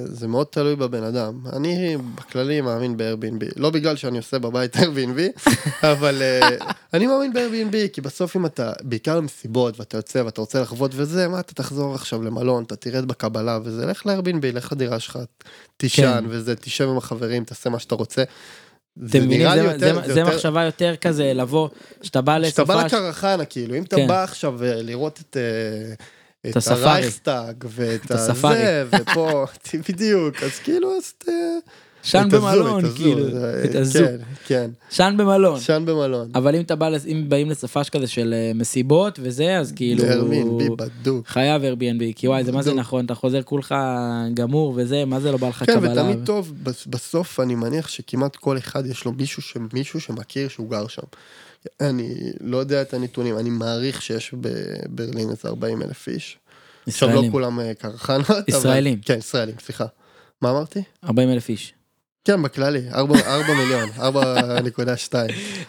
זה מאוד תלוי בבן אדם. אני בכללי מאמין ב-Airbnb, לא בגלל שאני עושה בבית Airbnb, [laughs] אבל אה, אני מאמין ב-Airbnb, כי בסוף אם אתה, בעיקר למסיבות, ואתה יוצא ואתה רוצה לחוות וזה, מה אתה תחזור עכשיו למלון, אתה תרד בקבלה וזה, לך ל-Airbnb, לך לדירה שלך, תישן כן. וזה, תשב עם החברים, תעשה מה שאתה רוצה. אתם מבינים, זה- יותר- זה- זה יותר- מחשבה יותר כזה לבוא, שאתה בא כשאתה בא לסופש, לקרחנה, כאילו, אם אתה כן. בא עכשיו אה, לראות את... אה, את הספארי. הרייכסטאג ואת את. הזה, ופה, [laughs] בדיוק, אז כאילו, אז ת... שן במלון, כאילו, תזוז. כן, כן, שן במלון. שן במלון. אבל אם אתה בא, אם באים לסופש כזה של אה, מסיבות וזה, אז כאילו, Airbnb בדוק. חייב Airbnb, כי וואי, זה מה זה. נכון, אתה חוזר כולך גמור וזה, מה זה לא בא לך כן, קבלה. ותמיד טוב, בס- בסוף אני מניח שכמעט כל אחד יש לו מישהו שמכיר שהוא גר שם. אני לא יודע את הנתונים, אני מעריך שיש בברלין איזה 40 אלף איש. עכשיו לא ישראלים, כולם אה, קרחנות. אבל- ישראלים. כן, ישראלים, סליחה. מה אמרתי? 40 אלף איש. כן, בכללי, 4 [laughs] מיליון, 4.2.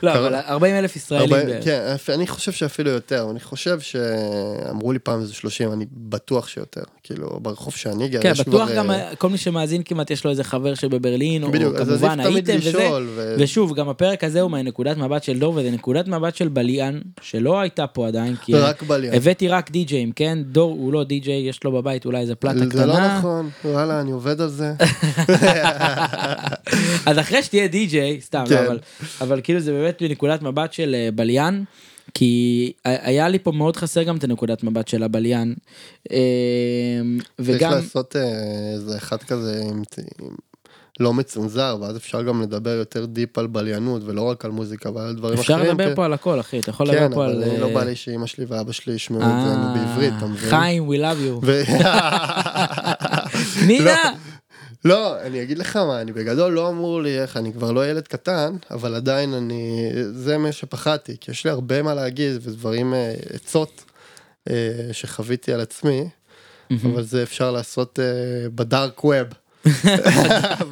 לא, קרה- אבל 40 אלף ישראלים. ארבעים- בערך. כן, אפ- אני חושב שאפילו יותר, אני חושב שאמרו לי פעם איזה 30, אני בטוח שיותר. כאילו, ברחוב שאני גר, כן, יש בטוח כבר, גם כל מי שמאזין כמעט יש לו איזה חבר שבברלין, או בדיוק, אז כמובן הייתם וזה. ו- ושוב, גם הפרק הזה הוא מנקודת מבט של דור, וזה נקודת מבט של בליאן, שלא הייתה פה עדיין, כי רק בליין. הבאתי רק די-ג'אים, כן? דור הוא לא די-ג'יי, יש לו בבית אולי איזה פלטה זה לא קטנה. נכון, וואלה, אני עובד על זה. [laughs] אז אחרי שתהיה די-ג'יי, סתם, כן. לא, אבל, אבל כאילו זה באמת מנקודת מבט של אה, בליין, כי היה לי פה מאוד חסר גם את הנקודת מבט של הבליין. אה, צריך וגם, לעשות אה, איזה אחד כזה עם- לא מצונזר, ואז אפשר גם לדבר יותר דיפ על בליינות, ולא רק על מוזיקה, אבל על דברים אפשר אחרים. לדבר כן. פה על הכל, אחי, אתה יכול כן, לדבר פה על... אבל אני לא אה, בא לי שאמא שלי ואבא שלי ישמעו את זה אה, בעברית, אתה מבין? חיים, we love you. נינה! [laughs] לא, אני אגיד לך מה, אני בגדול לא אמור לי איך, אני כבר לא ילד קטן, אבל עדיין אני, זה מה שפחדתי, כי יש לי הרבה מה להגיד ודברים, אה, עצות אה, שחוויתי על עצמי, אבל זה אפשר לעשות אה, בדארק ווב. [laughs]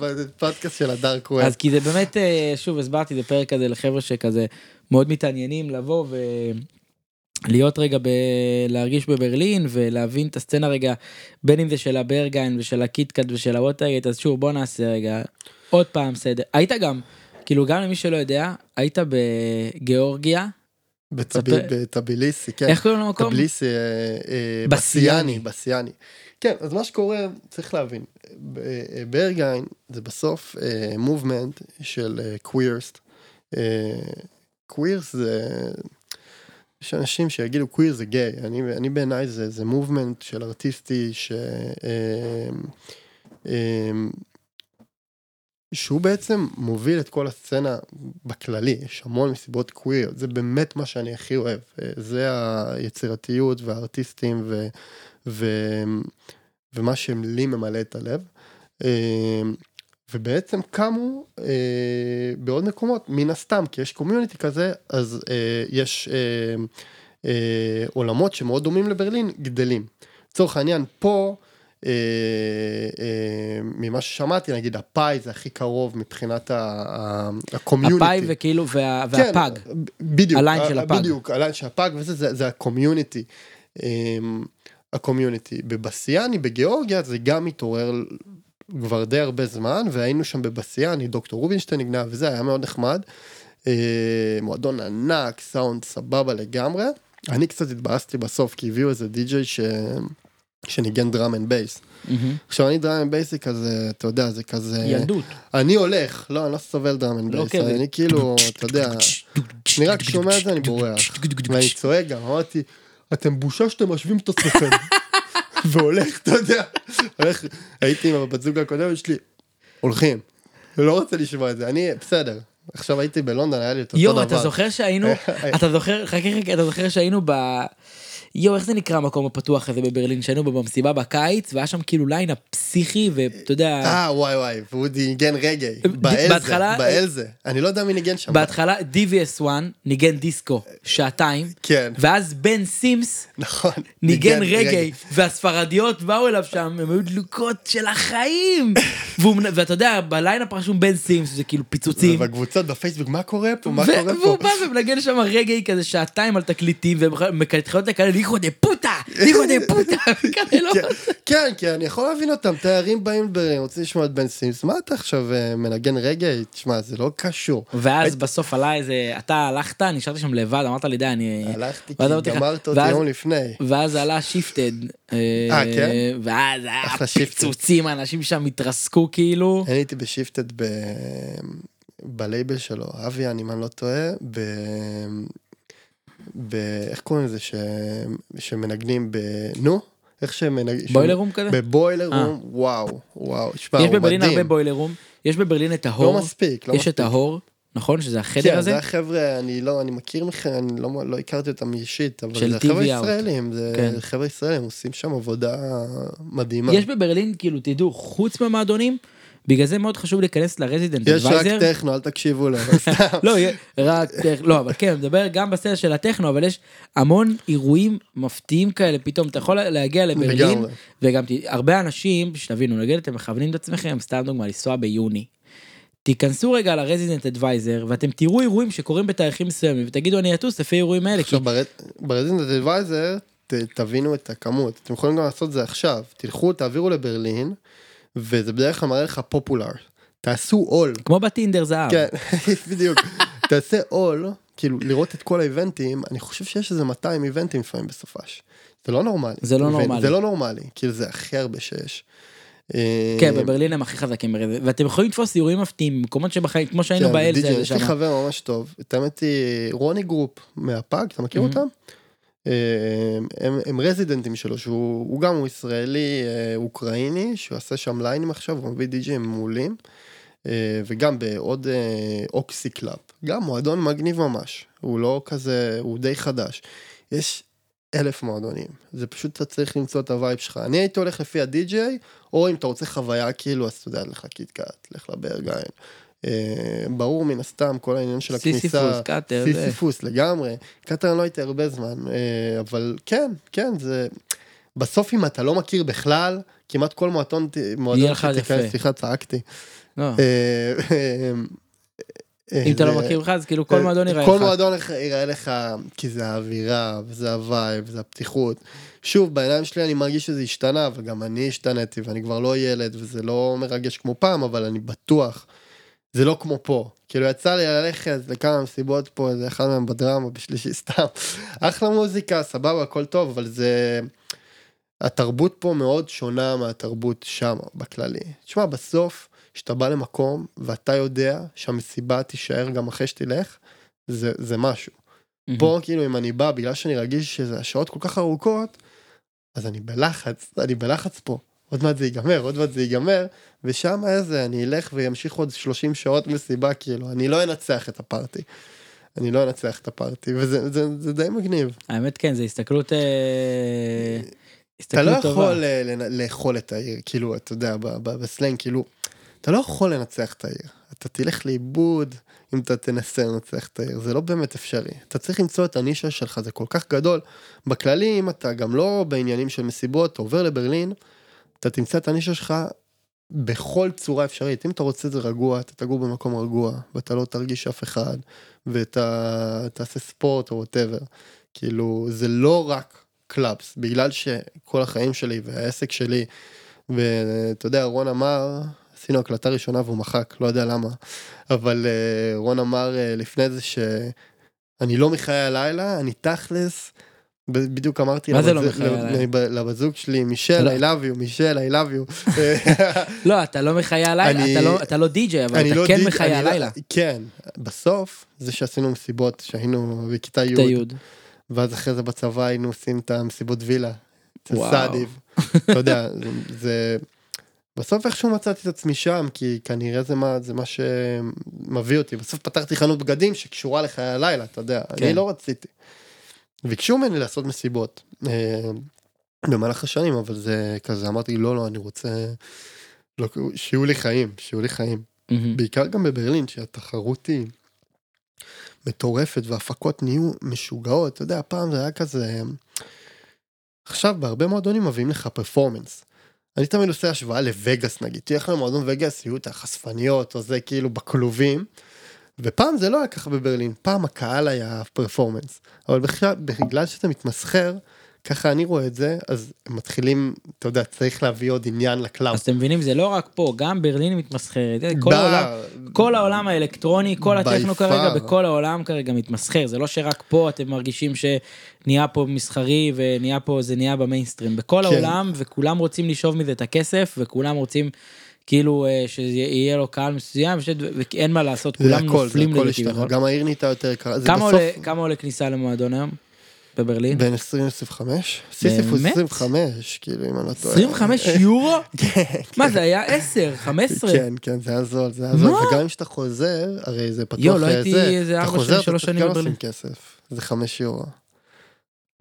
בפודקאסט של הדארק ווב. אז כי זה באמת, שוב, הסברתי, זה פרק כזה לחבר'ה שכזה מאוד מתעניינים לבוא ו... להיות רגע ב... להרגיש בברלין ולהבין את הסצנה רגע בין אם זה של הברגהיין ושל הקיטקאט ושל הווטרגייט אז שוב בוא נעשה רגע עוד פעם סדר היית גם כאילו גם למי שלא יודע היית בגיאורגיה בטביליסי, כן. איך קוראים למקום? טביליסי, אה, אה, בסיאני. בסיאני. כן, אז מה שקורה, צריך להבין, אה, ברגהיין זה בסוף movement של queers. קווירס זה, יש אנשים שיגידו קוויר זה גיי, אני, אני בעיניי זה, זה מובמנט של ארטיסטי ש... אה, אה, שהוא בעצם מוביל את כל הסצנה בכללי, יש המון מסיבות קוויר, זה באמת מה שאני הכי אוהב, אה, זה היצירתיות והארטיסטים ו, ו, ומה שלי ממלא את הלב. אה, ובעצם קמו אה, בעוד מקומות, מן הסתם, כי יש community כזה, אז אה, יש אה, אה, עולמות שמאוד דומים לברלין, גדלים. לצורך העניין, פה, אה, אה, ממה ששמעתי, נגיד הפאי זה הכי קרוב מבחינת ה community. הפאי וכאילו וה... והפג. כן, בדיוק. הליין של ה- הפג. בדיוק, הליין של הפג וזה, זה, זה ה community. אמ, ה community. בבסיאני, בגיאורגיה, זה גם התעורר כבר די הרבה זמן, והיינו שם בבסיאני, דוקטור רובינשטיין נגנב וזה, היה מאוד נחמד. אה, מועדון ענק, סאונד סבבה לגמרי. אני קצת התבאסתי בסוף, כי הביאו איזה די-ג'יי ש... שניגן drum and bass. עכשיו אני drum and bass זה כזה, אתה יודע, זה כזה... ילדות. אני הולך, לא, אני לא סובל drum and לא בייס, כאבי. אני כאילו, אתה יודע, אני רק שומע את זה, אני בורח. ואני צועק גם, אמרתי, אתם בושה שאתם משווים את עצמכם. [laughs] והולך, אתה יודע, הולך, הייתי עם הבת זוג הקודמת שלי, הולכים. לא רוצה לשמוע את זה, אני, בסדר. עכשיו הייתי בלונדון, היה לי את אותו דבר. יואו, אתה זוכר שהיינו, [laughs] אתה זוכר, חכה חכה, אתה זוכר שהיינו ב... יואו, איך זה נקרא המקום הפתוח הזה בברלין, שהיינו בו במסיבה בקיץ, והיה שם כאילו ליין הפסיכי, ואתה יודע, אה, וואי וואי, והוא ניגן רגאיי. באלזה, באלזה. אני לא יודע מי ניגן שם. בהתחלה DVS1 ניגן דיסקו שעתיים, כן, ואז בן סימס נכון. ניגן רגאיי, והספרדיות באו אליו שם, הם היו דלוקות של החיים. והוא ואתה יודע, ב lineup רשום בן סימס, זה כאילו פיצוצים. ובקבוצות בפייסבוק, מה קורה פה? מה קורה והוא פה? בא ומנגן שם רגאיי כזה שעתיים על תקליטים, והם מתחילות לקלל hijo de puta, hijo de puta, [laughs] וכאלה לא. כן, כן, כן, אני יכול להבין אותם, תיירים באים רוצים לשמוע את בן סימס, מה אתה עכשיו אה, מנגן רגאיי? תשמע, זה לא קשור. ואז בסוף עלה איזה, אתה הלכת, נשארתי שם לבד, אמרת לי די, אני... הלכתי כי גמרת אותי יום לפני. ואז עלה Shifted. אה, כן? ואז היה. פיצוצים, אנשים שם התרסקו כאילו. אני הייתי ב Shifted ב... בלייבל שלו, Avian, אם אני לא טועה, ב... איך קוראים לזה? ש... שמנגנים ב... נו? איך שמנגנים? Boiler Room כזה? ב Boiler אה. Room, וואו, וואו, שמע, יש הוא בברלין הרבה מדהים. Boiler Room, יש בברלין את לא ה HÖR, מספיק, לא יש מספיק. את ה HÖR, נכון? שזה החדר כן, הזה? זה החבר'ה, אני לא, אני מכיר מכם, אני לא, לא הכרתי אותם אישית, אבל של זה חבר'ה. ישראלים, זה כן. חבר'ה ישראלים, עושים שם עבודה מדהימה. יש בברלין, כאילו, תדעו, חוץ מהמועדונים, בגלל זה מאוד חשוב להיכנס לרזידנט יש רק. טכנו, אל תקשיבו לו, סתם. [laughs] לא, רק, טכ- לא, אבל כן, מדבר גם בסדר של הטכנו, אבל יש המון אירועים מפתיעים כאלה, פתאום אתה יכול להגיע לברלין. וגם הרבה אנשים, שתבינו, נגיד אתם מכוונים את עצמכם, סתם דוגמה, לנסוע ביוני. תיכנסו רגע לרזידנט אדוויזר, ואתם תראו אירועים שקורים בתאריכים מסוימים, ותגידו אני אטוס לפי אירועים האלה, עכשיו ברזינט אדוויזר, תבינו את הכמות, אתם יכולים גם לעשות את זה עכשיו, תלכו, תעבירו לברלין, וזה בדרך כלל מראה לך פופולר. תעשו עול, כמו בטינדר זהב. כן, [laughs] בדיוק, תעשה עול, כאילו לראות את כל האיבנטים, אני חושב שיש איזה 200 איבנטים לפעמים בסופש. זה לא נורמלי. זה לא נורמלי. זה לא נורמלי, כאילו זה הכי הרבה שיש. אה, כן, בברלין הם הכי חזקים. ואתם יכולים לתפוס אירועים מפתיעים, במקומות שבחיים, כמו שהיינו כן, באלזה, יש לי. חבר ממש טוב, את האמת היא רוני גרופ מהפאג, אתה מכיר. אותם? אה, הם, הם רזידנטים שלו, שהוא הוא גם הוא ישראלי אה, אוקראיני, שהוא עשה שם ליינים עכשיו, הוא מביא די.ג'ים מעולים, אה, וגם בעוד אה, OXI Club, גם מועדון מגניב ממש, הוא לא כזה, הוא די חדש. יש אלף מועדונים, זה פשוט אתה צריך למצוא את ה vibe שלך. אני הייתי הולך לפי הדי.ג'יי, או אם אתה רוצה חוויה כאילו, אז אתה יודע, לך KitKat, לך ל Berghain. אה, ברור מן הסתם כל העניין של הכניסה. Sisyphos, Kater. Sisyphos לגמרי. Kater לא הייתי הרבה זמן, אה, אבל כן, כן, זה... בסוף אם אתה לא מכיר בכלל, כמעט כל מועדון, מועדון יהיה לך שתיכנס, יפה. סליחה, צעקתי. לא. אה, אם אתה לא מכיר בכלל, אז כאילו כל מועדון יראה כל לך. מועדון לך- יראה לך, כי זה האווירה, וזה ה vibe, וזה הפתיחות. שוב, בעיניים שלי אני מרגיש שזה השתנה, אבל גם אני השתניתי, ואני כבר לא ילד, וזה לא מרגש כמו פעם, אבל אני בטוח, זה לא כמו פה. כאילו יצא לי ללכת לכמה מסיבות פה, איזה אחד מהם בדרמה, בשלישי [laughs] סתם. אחלה מוזיקה, סבבה, הכל טוב, אבל זה... התרבות פה מאוד שונה מהתרבות שם, בכללי. תשמע, בסוף, כשאתה בא למקום, ואתה יודע שהמסיבה תישאר גם אחרי שתלך, זה, זה משהו. מהמם. פה כאילו אם אני בא בגלל שאני רגיש שזה השעות כל כך ארוכות, אז אני בלחץ, אני בלחץ פה. עוד מעט זה ייגמר, עוד מעט זה ייגמר, ושם איזה, אני אלך וימשיך עוד 30 שעות מסיבה, כאילו, אני לא אנצח את הפארטי. אני לא אנצח את הפארטי, וזה זה, זה די מגניב. האמת כן, זה הסתכלות... אה, אתה לא הסתכלות טובה. יכול אה, לאכול את העיר, כאילו, אתה יודע, בסלנג, כאילו, אתה לא יכול לנצח את העיר. אתה תלך לאיבוד אם אתה תנסה לנצח את העיר, זה לא באמת אפשרי. אתה צריך למצוא את הנישה שלך, זה כל כך גדול. בכללי, אם אתה גם לא בעניינים של מסיבות, אתה עובר לברלין, אתה תמצא את הנישה שלך בכל צורה אפשרית. אם אתה רוצה את זה רגוע, אתה תגור במקום רגוע, ואתה לא תרגיש אף אחד, ואתה תעשה ספורט או whatever. כאילו, זה לא רק clubs, בגלל שכל החיים שלי והעסק שלי, ואתה יודע, רון אמר, עשינו הקלטה ראשונה והוא מחק, לא יודע למה, אבל אה, רון אמר אה, לפני זה שאני לא מחיי הלילה, אני תכלס, בדיוק אמרתי מה זה לבת- לא לבת זוג שלי, מישל, לא. I love you, מישל, I love you. [laughs] לא, אתה לא מחיי הלילה, אתה לא- אתה לא די-ג'יי, אבל אתה כן לא- הלילה. כן, בסוף, זה שעשינו מסיבות, שהיינו בכיתה י'. ואז אחרי זה בצבא היינו עושים את המסיבות וילה. סעדיב. אתה יודע, זה- זה... בסוף איכשהו מצאתי את עצמי שם, כי כנראה זה מה, זה מה שמביא אותי. בסוף פתחתי חנות בגדים שקשורה לחיי הלילה, אתה יודע. כן. אני לא רציתי. ביקשו ממני לעשות מסיבות אה, במהלך השנים, אבל זה כזה, אמרתי, לא, לא, אני רוצה... לא, שיהיו לי חיים, שיהיו לי חיים. מהמם. בעיקר גם בברלין, שהתחרות היא מטורפת והפקות נהיו משוגעות. אתה יודע, פעם זה היה כזה... עכשיו, בהרבה מועדונים מביאים לך פרפורמנס. אני תמיד עושה השוואה לווגאס נגיד, תלך למועדון וגאס, יהיו את החשפניות או זה כאילו בכלובים. ופעם זה לא היה ככה בברלין, פעם הקהל היה performance. אבל בכלל, בגלל שאתה מתמסחר, ככה אני רואה את זה, אז מתחילים, אתה יודע, צריך להביא עוד עניין ל club. אז אתם מבינים, זה לא רק פה, גם ברלין מתמסחרת. כל ב- העולם- כל העולם האלקטרוני, כל הטכנו כרגע. בכל העולם כרגע מתמסחר. זה לא שרק פה אתם מרגישים שנהיה פה מסחרי ונהיה פה, זה נהיה במיינסטרים. בכל כן. העולם, וכולם רוצים לשאוב מזה את הכסף, וכולם רוצים כאילו אה, שיהיה לו קהל מסוים, וש- ואין מה לעשות, כולם הכל, נופלים לזה כביכול. גם העיר נהייתה יותר יקרה, זה כמה בסוף כמה עולה כניסה למועדון היום? בברלין? בין 20 ל-25? סיסיפוס באמת? 25, כאילו אם אני לא טועה. 25 [laughs] יורו? כן, מה זה היה 10, 15? כן, כן, זה היה זול, זה היה זול? וגם אם שאתה חוזר, הרי זה פתוח יואו, לא אה, הייתי זה, איזה אתה ארבע חוזר, שנים, אתה שלוש צריך שנים גם בברלין. לשים כסף, זה 5 יורו.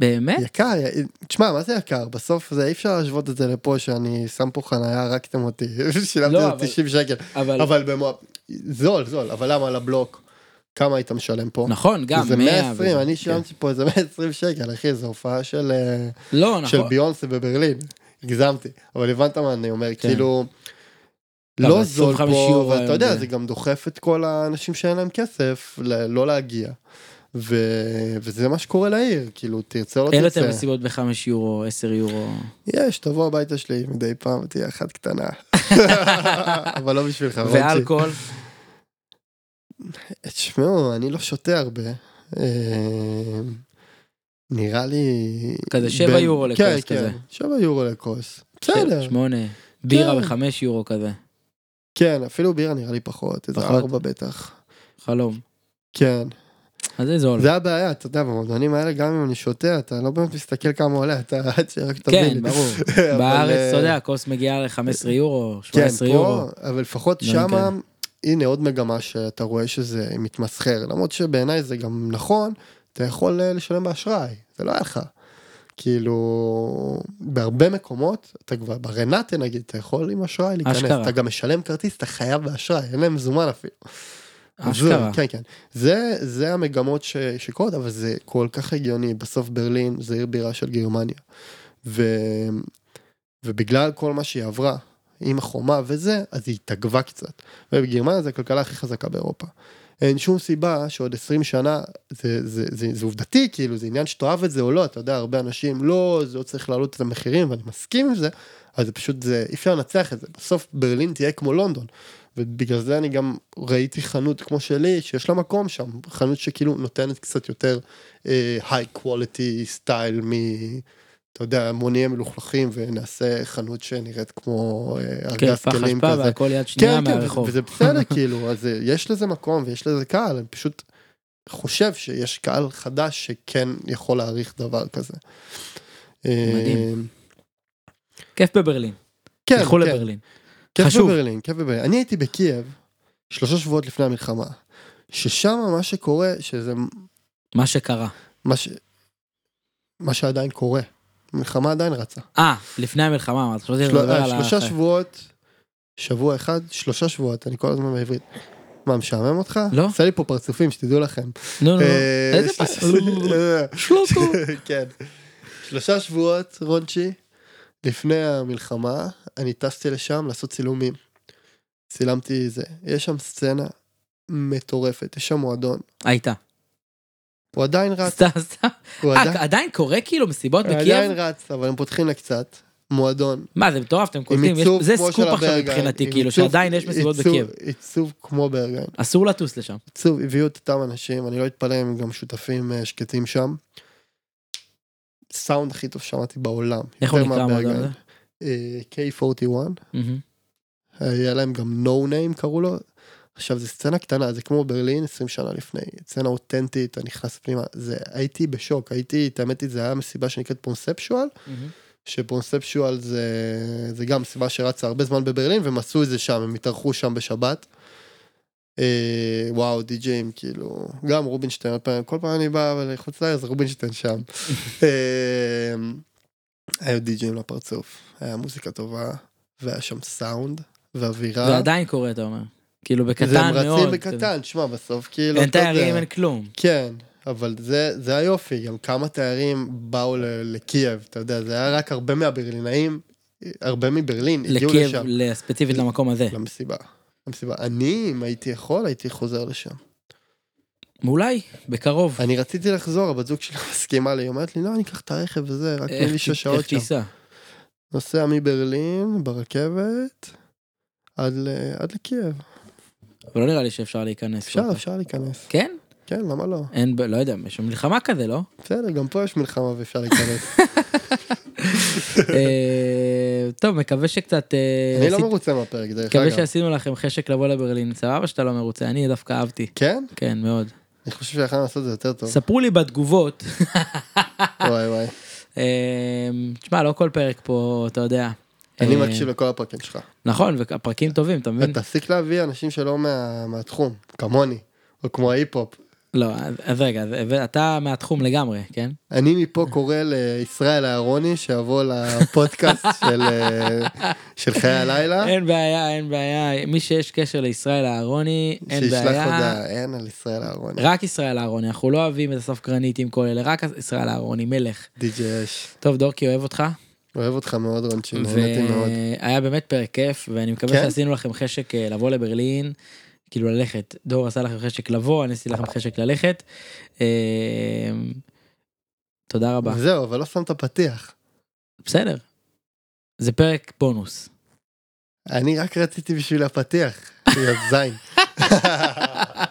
באמת? יקר, י- תשמע, מה זה יקר? בסוף זה אי אפשר להשוות את זה לפה שאני שם פה חניה, הרגתם אותי, [laughs] שילמתי לא, על אבל- 90 שקל, אבל אבל במוע... זול, זול, אבל למה על הבלוק? כמה היית משלם פה? נכון, גם זה 100. 120, וזה- אני שילמתי פה איזה 120 שקל, אחי, זו הופעה של... אה, לא, של נכון. ביונסה בברלין, הגזמתי, אבל הבנת מה אני אומר, כן. כאילו, לא, לא אבל זול 25 פה, יורו ואתה יודע, זה גם דוחף את כל האנשים שאין להם כסף לא להגיע. ו- וזה מה שקורה לעיר, כאילו, תרצה או לא אין יותר תרצה. מסיבות בחמש יורו, עשר יורו. יש, תבוא הביתה שלי מדי פעם, תהיה אחת קטנה. [laughs] אבל לא בשבילך. ואלכוהול? תשמעו, אני לא שותה הרבה. אה, נראה לי... כזה שבע בין- יורו לכוס כן, כזה. כן, שבע יורו לכוס. בסדר. שמונה. בירה כן. בחמש יורו כזה. כן, אפילו בירה נראה לי פחות, איזה? ארבע בטח. חלום. כן, אז זה זול. זה הבעיה, אתה יודע, במועדונים האלה, גם אם אני שותה, אתה לא באמת מסתכל כמה עולה, אתה עד שרק תבין. כן, ברור. [laughs] בארץ, אה, אתה יודע, הכוס מגיעה ל-15 יורו, כן, 17 יורו. פה, אבל לפחות דברים שמה. הנה עוד מגמה שאתה רואה שזה מתמסחר, למרות שבעיניי זה גם נכון, אתה יכול אה, לשלם באשראי, זה לא היה לך. כאילו, בהרבה מקומות, אתה כבר, ברנטה נגיד, אתה יכול עם אשראי להיכנס, אשכרה. אתה גם משלם כרטיס, אתה חייב באשראי, אין להם מזומן אפילו. אשכרה. כן, כן. זה, זה המגמות ש, שקורות, אבל זה כל כך הגיוני. בסוף ברלין זה עיר בירה של גרמניה. ו, ובגלל כל מה שהיא עברה, עם החומה וזה, אז היא התעגבה קצת. ובגרמניה זה הכלכלה הכי חזקה באירופה. אין שום סיבה שעוד 20 שנה, זה, זה, זה, זה עובדתי, כאילו, זה עניין שתאהב את זה או לא, אתה יודע, הרבה אנשים, לא, זה לא צריך להעלות את המחירים, ואני מסכים עם זה, אז זה פשוט, זה, אי אפשר לנצח את זה. בסוף ברלין תהיה כמו לונדון. ובגלל זה אני גם ראיתי חנות כמו שלי, שיש לה מקום שם, חנות שכאילו נותנת קצת יותר היי קוואליטי סטייל מ... אתה יודע, נהיה מלוכלכים ונעשה חנות שנראית כמו אה, כן, ארגז פח כלים אשפה כזה. והכל יד שנייה כן, כן, מהרחוב. וזה בסדר [laughs] כאילו, אז אה, יש לזה מקום ויש לזה קהל, אני פשוט חושב שיש קהל חדש שכן יכול להעריך דבר כזה. מדהים. אה, כיף בברלין. כן, כן. לברלין. כיף חשוב. בברלין, כיף בברלין. אני הייתי בקייב שלושה שבועות לפני המלחמה, ששם מה שקורה, שזה מה שקרה. מה ש... מה שעדיין קורה. המלחמה עדיין רצה. אה, לפני המלחמה, אמרת, חשבתי של... לדבר אה, על שלושה ה... שבועות, שבוע אחד, שלושה שבועות, אני כל הזמן בעברית. מה, משעמם אותך? לא. עושה לי פה פרצופים, שתדעו לכם. נו, נו, נו. אה, איזה [laughs] שלושה- פ- אה, שלוקו. כן. שלושה שבועות, רונצ'י, לפני המלחמה, אני טסתי לשם לעשות צילומים. צילמתי זה. יש שם סצנה מטורפת, יש שם מועדון. היית. הוא עדיין רץ, סתם, סתם. הוא אה, עדיין- עדיין קורה כאילו מסיבות הוא בקייב? עדיין רץ, אבל הם פותחים לה קצת. מועדון. מה, זה מטורף, אתם קולטים, זה סקופ עכשיו מבחינתי, כאילו, שעדיין יש מסיבות בקייב. עיצוב כמו Berghain. אסור לטוס לשם. עיצוב, הביאו את אותם אנשים, אני לא אתפלא אם הם גם שותפים אה, שקטים שם. סאונד הכי טוב שמעתי בעולם. איך הוא נקרא. המועדון הזה? אה, K41, מהמם. היה להם גם no name קראו לו. עכשיו זה סצנה קטנה, זה כמו ברלין 20 שנה לפני, סצנה אותנטית, אתה נכנס פנימה, זה, הייתי בשוק, הייתי, את האמת זה היה מסיבה שנקראת פונספשואל. שפונספשואל זה, זה גם מסיבה שרצה הרבה זמן בברלין, והם עשו את זה שם, הם התארחו שם בשבת. אה, וואו, די-ג'אים, כאילו, גם רובינשטיין, כל פעם אני בא לחוץ לארץ, רובינשטיין שם. [laughs] אה, היו די-ג'אים לפרצוף, היה מוזיקה טובה, והיה שם סאונד, ואווירה. זה עדיין קורה, אתה אומר. כאילו, זה בקטן מאוד. רצים בקטן, שמע, בסוף כאילו, אין. תיירים, אין כלום. כן, אבל זה, זה היופי, גם כמה תיירים באו ל- לקייב, אתה יודע, זה היה רק הרבה מהברלינאים, הרבה מברלין הגיעו לקייב, לשם, ל- ספציפית למקום הזה. למסיבה. למסיבה. אני, אם הייתי יכול, הייתי חוזר לשם. אולי, בקרוב. אני רציתי לחזור, הבת זוג שלי מסכימה לי, היא אומרת לי, לא, אני אקח את הרכב וזה, רק תני לי איך שש איך שעות שם. תיסע? נוסע מברלין ברכבת עד, ל- עד לקייב. אבל לא נראה לי שאפשר להיכנס. אפשר, ככה. אפשר להיכנס. כן? כן, למה לא? אין, לא יודע, יש מלחמה כזה, לא? בסדר, גם פה יש מלחמה ואפשר להיכנס. [laughs] אה, טוב, מקווה שקצת... אה, אני לא מרוצה מהפרק, דרך מקווה אגב. שעשינו לכם חשק לבוא לברלין. סבבה שאתה לא מרוצה, אני דווקא אהבתי. כן? כן, מאוד. אני חושב שיכולנו לעשות את זה יותר טוב. ספרו לי בתגובות. וואי וואי. אה, תשמע, לא כל פרק פה, אתה יודע. אני מקשיב לכל הפרקים שלך. נכון, והפרקים טובים, אתה מבין? ותפסיק להביא אנשים שלא מה- מהתחום, כמוני, או כמו ההיפ-הופ. לא, אז- רגע, אתה מהתחום לגמרי, כן? אני מפה קורא לישראל אהרוני שיבוא לפודקאסט [laughs] של, אה, של חיי הלילה, אין בעיה, אין בעיה. מי שיש קשר לישראל אהרוני, אין שישלח בעיה. הודעה, אין על ישראל אהרוני. רק ישראל אהרוני, אנחנו לא אוהבים את הסוף גרנית עם כל אלה, רק ישראל אהרוני, מלך. די.ג'י אש. טוב, דורקי אוהב אותך, אוהב אותך מאוד רונצ'י, נהניתי מאוד. והיה באמת פרק כיף, ואני מקווה כן? שעשינו לכם חשק אה, לבוא לברלין, כאילו ללכת. דור עשה לכם חשק לבוא, אני עשיתי לכם חשק ללכת. אה, תודה רבה. זהו, אבל לא שמת פתיח. בסדר. זה פרק בונוס. אני רק רציתי בשביל הפתיח, להיות זין. [laughs]